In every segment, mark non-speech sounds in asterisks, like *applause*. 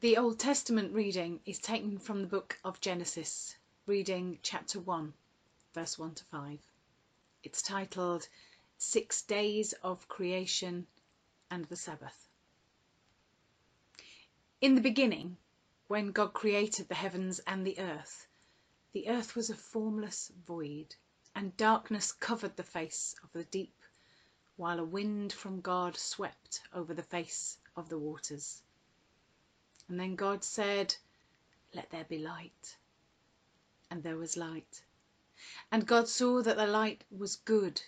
The Old Testament reading is taken from the book of Genesis, reading chapter 1, verse 1 to 5. It's titled Six Days of Creation and the Sabbath. In the beginning, when God created the heavens and the earth, the earth was a formless void, and darkness covered the face of the deep, while a wind from God swept over the face of the waters. And then God said, Let there be light. And there was light. And God saw that the light was good.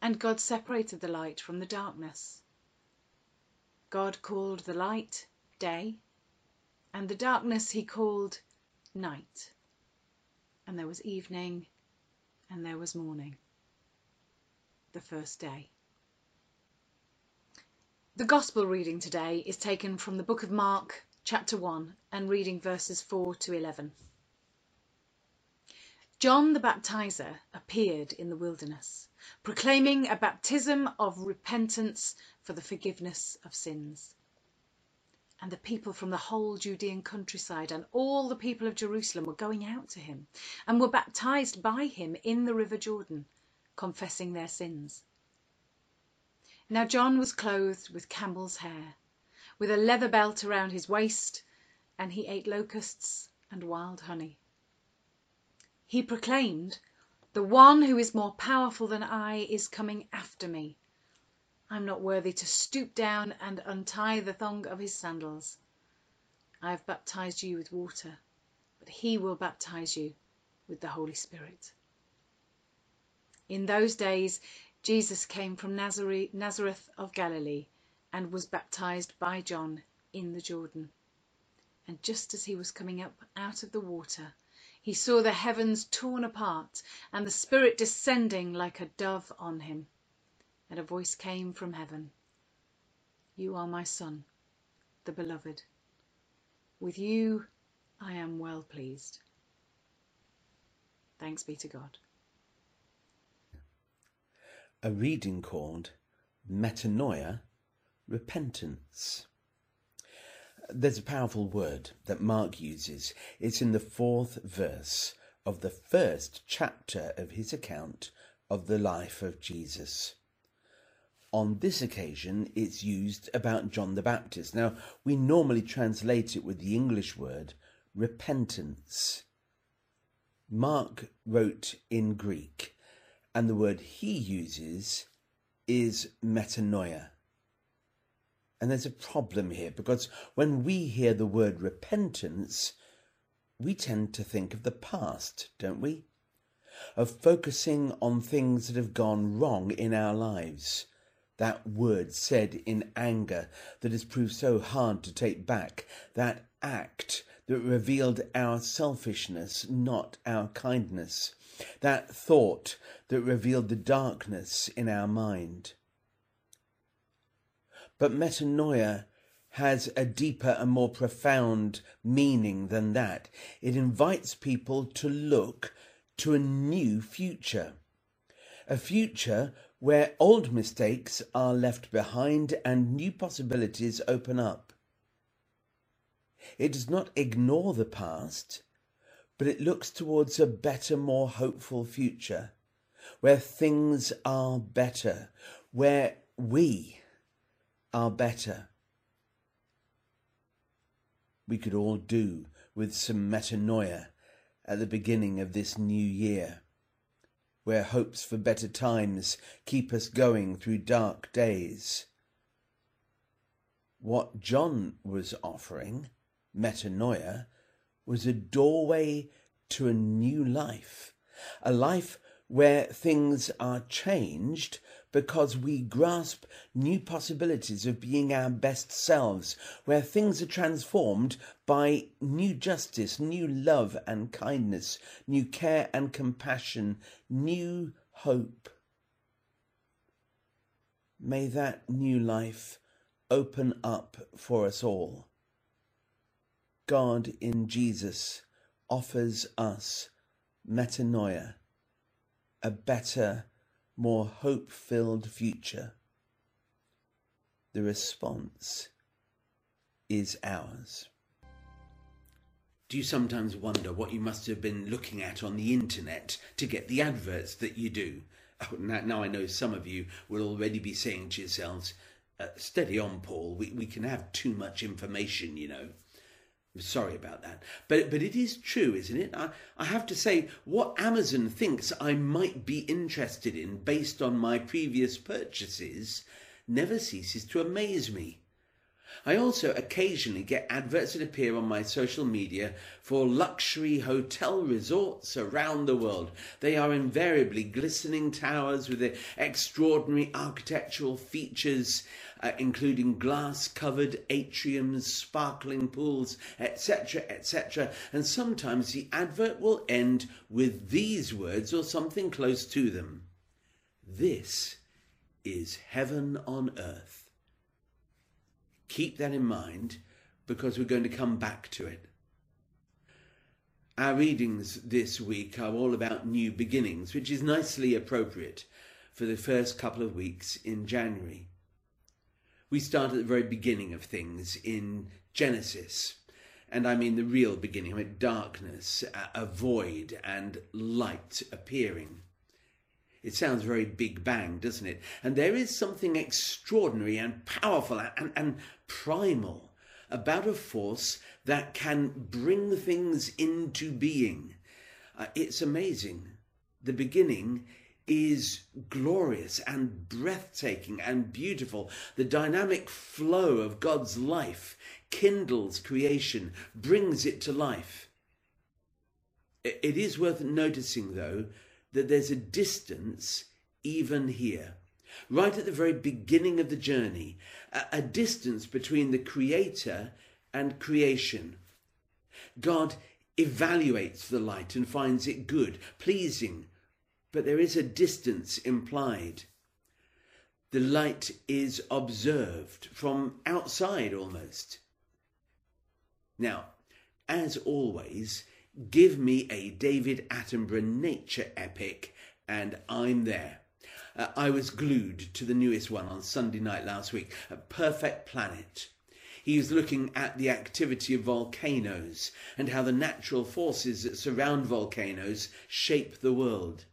And God separated the light from the darkness. God called the light day, and the darkness he called night. And there was evening, and there was morning. The first day. The Gospel reading today is taken from the book of Mark, chapter 1 and reading verses 4 to 11. John the Baptizer appeared in the wilderness, proclaiming a baptism of repentance for the forgiveness of sins. And the people from the whole Judean countryside and all the people of Jerusalem were going out to him and were baptized by him in the river Jordan, confessing their sins. Now John was clothed with camel's hair with a leather belt around his waist, and he ate locusts and wild honey. He proclaimed, The one who is more powerful than I is coming after me. I'm not worthy to stoop down and untie the thong of his sandals. I have baptized you with water, but he will baptize you with the Holy Spirit. In those days, Jesus came from Nazareth of Galilee and was baptized by John in the Jordan. And just as he was coming up out of the water, he saw the heavens torn apart and the Spirit descending like a dove on him. And a voice came from heaven You are my Son, the Beloved. With you I am well pleased. Thanks be to God. A reading called Metanoia repentance. There's a powerful word that Mark uses. It's in the fourth verse of the first chapter of his account of the life of Jesus. On this occasion, it's used about John the Baptist. Now, we normally translate it with the English word repentance. Mark wrote in Greek, and the word he uses is metanoia. And there's a problem here because when we hear the word repentance, we tend to think of the past, don't we? Of focusing on things that have gone wrong in our lives. That word said in anger that has proved so hard to take back. That act that revealed our selfishness, not our kindness. That thought that revealed the darkness in our mind. But metanoia has a deeper and more profound meaning than that. It invites people to look to a new future. A future where old mistakes are left behind and new possibilities open up. It does not ignore the past, but it looks towards a better, more hopeful future where things are better, where we are better. We could all do with some metanoia at the beginning of this new year, where hopes for better times keep us going through dark days. What John was offering, metanoia, was a doorway to a new life, a life where things are changed because we grasp new possibilities of being our best selves, where things are transformed by new justice, new love and kindness, new care and compassion, new hope. May that new life open up for us all. God in Jesus offers us metanoia, a better more hope filled future. The response is ours. Do you sometimes wonder what you must have been looking at on the internet to get the adverts that you do? *laughs* Oh, now, now I know some of you will already be saying to yourselves, uh, steady on, Paul, we, we can have too much information, you know. Sorry about that. But, but it is true, isn't it? I, I have to say, what Amazon thinks I might be interested in based on my previous purchases never ceases to amaze me. I also occasionally get adverts that appear on my social media for luxury hotel resorts around the world. They are invariably glistening towers with extraordinary architectural features, uh, including glass covered atriums, sparkling pools, etc., etc. And sometimes the advert will end with these words or something close to them This is heaven on earth. Keep that in mind because we're going to come back to it. Our readings this week are all about new beginnings, which is nicely appropriate for the first couple of weeks in January. We start at the very beginning of things in Genesis, and I mean the real beginning, I mean darkness, a void, and light appearing. It sounds very Big Bang, doesn't it? And there is something extraordinary and powerful and, and primal about a force that can bring things into being. Uh, it's amazing. The beginning is glorious and breathtaking and beautiful. The dynamic flow of God's life kindles creation, brings it to life. It is worth noticing, though, that there's a distance even here. Right at the very beginning of the journey, a, a distance between the Creator and creation. God evaluates the light and finds it good, pleasing, but there is a distance implied. The light is observed from outside almost. Now, as always, Give me a David Attenborough nature epic, and I'm there. Uh, I was glued to the newest one on Sunday night last week, A Perfect Planet. He was looking at the activity of volcanoes and how the natural forces that surround volcanoes shape the world.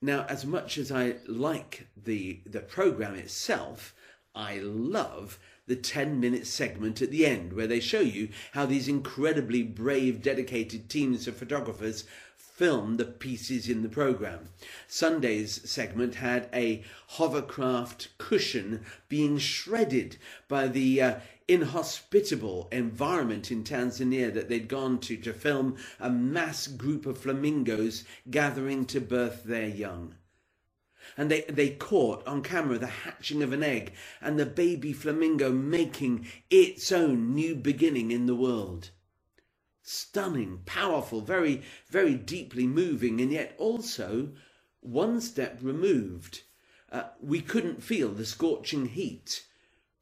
Now, as much as I like the, the program itself, I love the 10 minute segment at the end where they show you how these incredibly brave, dedicated teams of photographers film the pieces in the program. Sunday's segment had a hovercraft cushion being shredded by the uh, inhospitable environment in Tanzania that they'd gone to to film a mass group of flamingos gathering to birth their young and they, they caught on camera the hatching of an egg and the baby flamingo making its own new beginning in the world. Stunning, powerful, very, very deeply moving, and yet also one step removed. Uh, we couldn't feel the scorching heat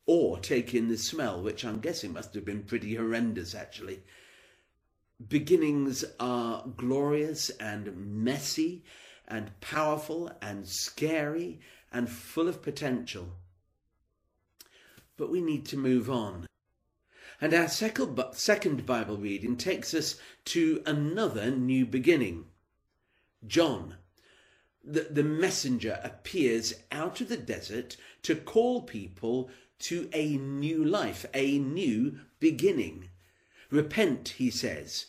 or take in the smell, which I'm guessing must have been pretty horrendous actually. Beginnings are glorious and messy and powerful and scary and full of potential. But we need to move on. And our second Bible reading takes us to another new beginning. John, the, the messenger, appears out of the desert to call people to a new life, a new beginning. Repent, he says,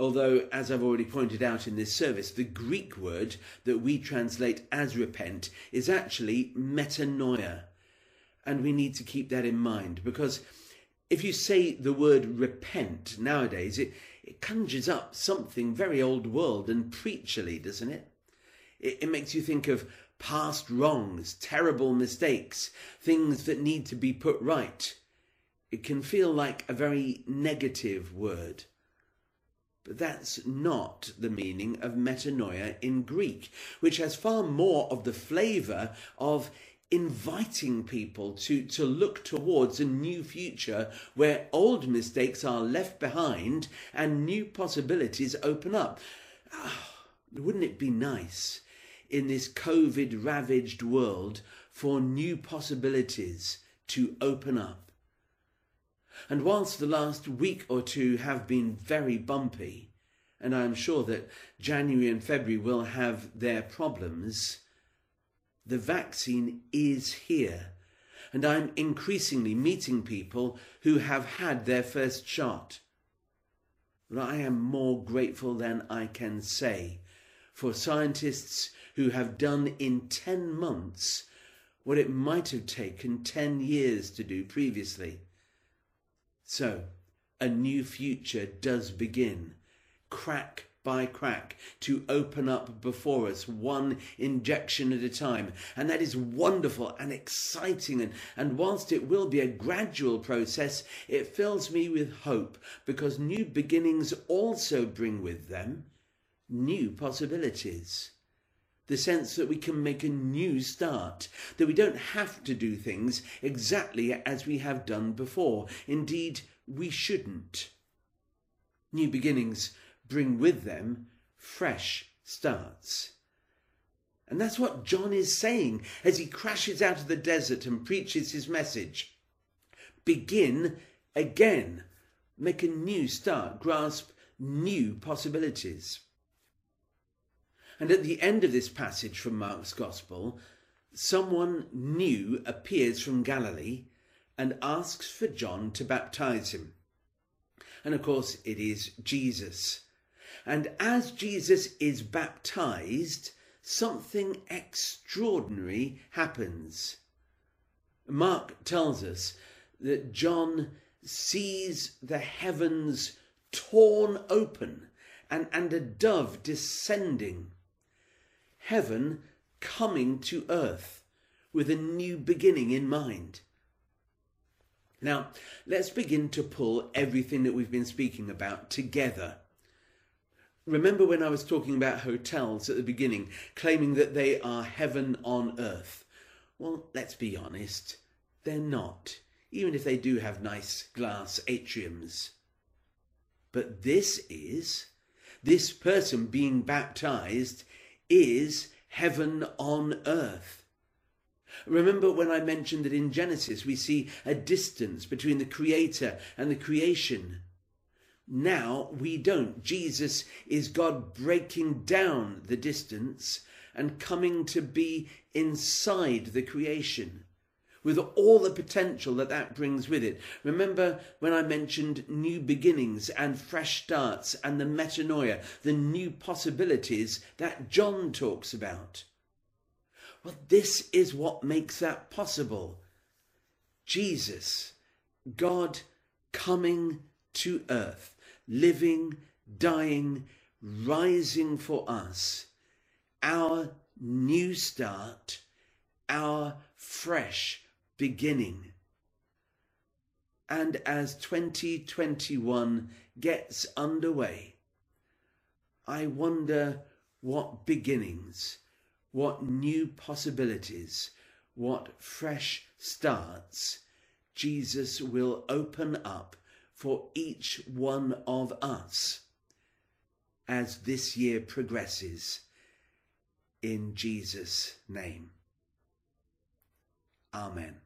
Although, as I've already pointed out in this service, the Greek word that we translate as repent is actually metanoia. And we need to keep that in mind because if you say the word repent nowadays, it, it conjures up something very old world and preacherly, doesn't it? it? It makes you think of past wrongs, terrible mistakes, things that need to be put right. It can feel like a very negative word. But that's not the meaning of metanoia in Greek, which has far more of the flavour of inviting people to, to look towards a new future where old mistakes are left behind and new possibilities open up. Oh, wouldn't it be nice in this COVID ravaged world for new possibilities to open up? And whilst the last week or two have been very bumpy, and I'm sure that January and February will have their problems, the vaccine is here. And I'm increasingly meeting people who have had their first shot. But I am more grateful than I can say for scientists who have done in 10 months what it might have taken 10 years to do previously. So, a new future does begin, crack by crack, to open up before us, one injection at a time. And that is wonderful and exciting. And, and whilst it will be a gradual process, it fills me with hope because new beginnings also bring with them new possibilities the sense that we can make a new start, that we don't have to do things exactly as we have done before. Indeed, we shouldn't. New beginnings bring with them fresh starts. And that's what John is saying as he crashes out of the desert and preaches his message. Begin again. Make a new start. Grasp new possibilities. And at the end of this passage from Mark's Gospel, someone new appears from Galilee and asks for John to baptize him. And of course, it is Jesus. And as Jesus is baptized, something extraordinary happens. Mark tells us that John sees the heavens torn open and, and a dove descending heaven coming to earth with a new beginning in mind. Now, let's begin to pull everything that we've been speaking about together. Remember when I was talking about hotels at the beginning, claiming that they are heaven on earth? Well, let's be honest, they're not, even if they do have nice glass atriums. But this is, this person being baptized is heaven on earth. Remember when I mentioned that in Genesis we see a distance between the Creator and the creation? Now we don't. Jesus is God breaking down the distance and coming to be inside the creation with all the potential that that brings with it. Remember when I mentioned new beginnings and fresh starts and the metanoia, the new possibilities that John talks about? Well, this is what makes that possible. Jesus, God coming to earth, living, dying, rising for us, our new start, our fresh beginning. And as 2021 gets underway, I wonder what beginnings, what new possibilities, what fresh starts Jesus will open up for each one of us as this year progresses. In Jesus' name. Amen.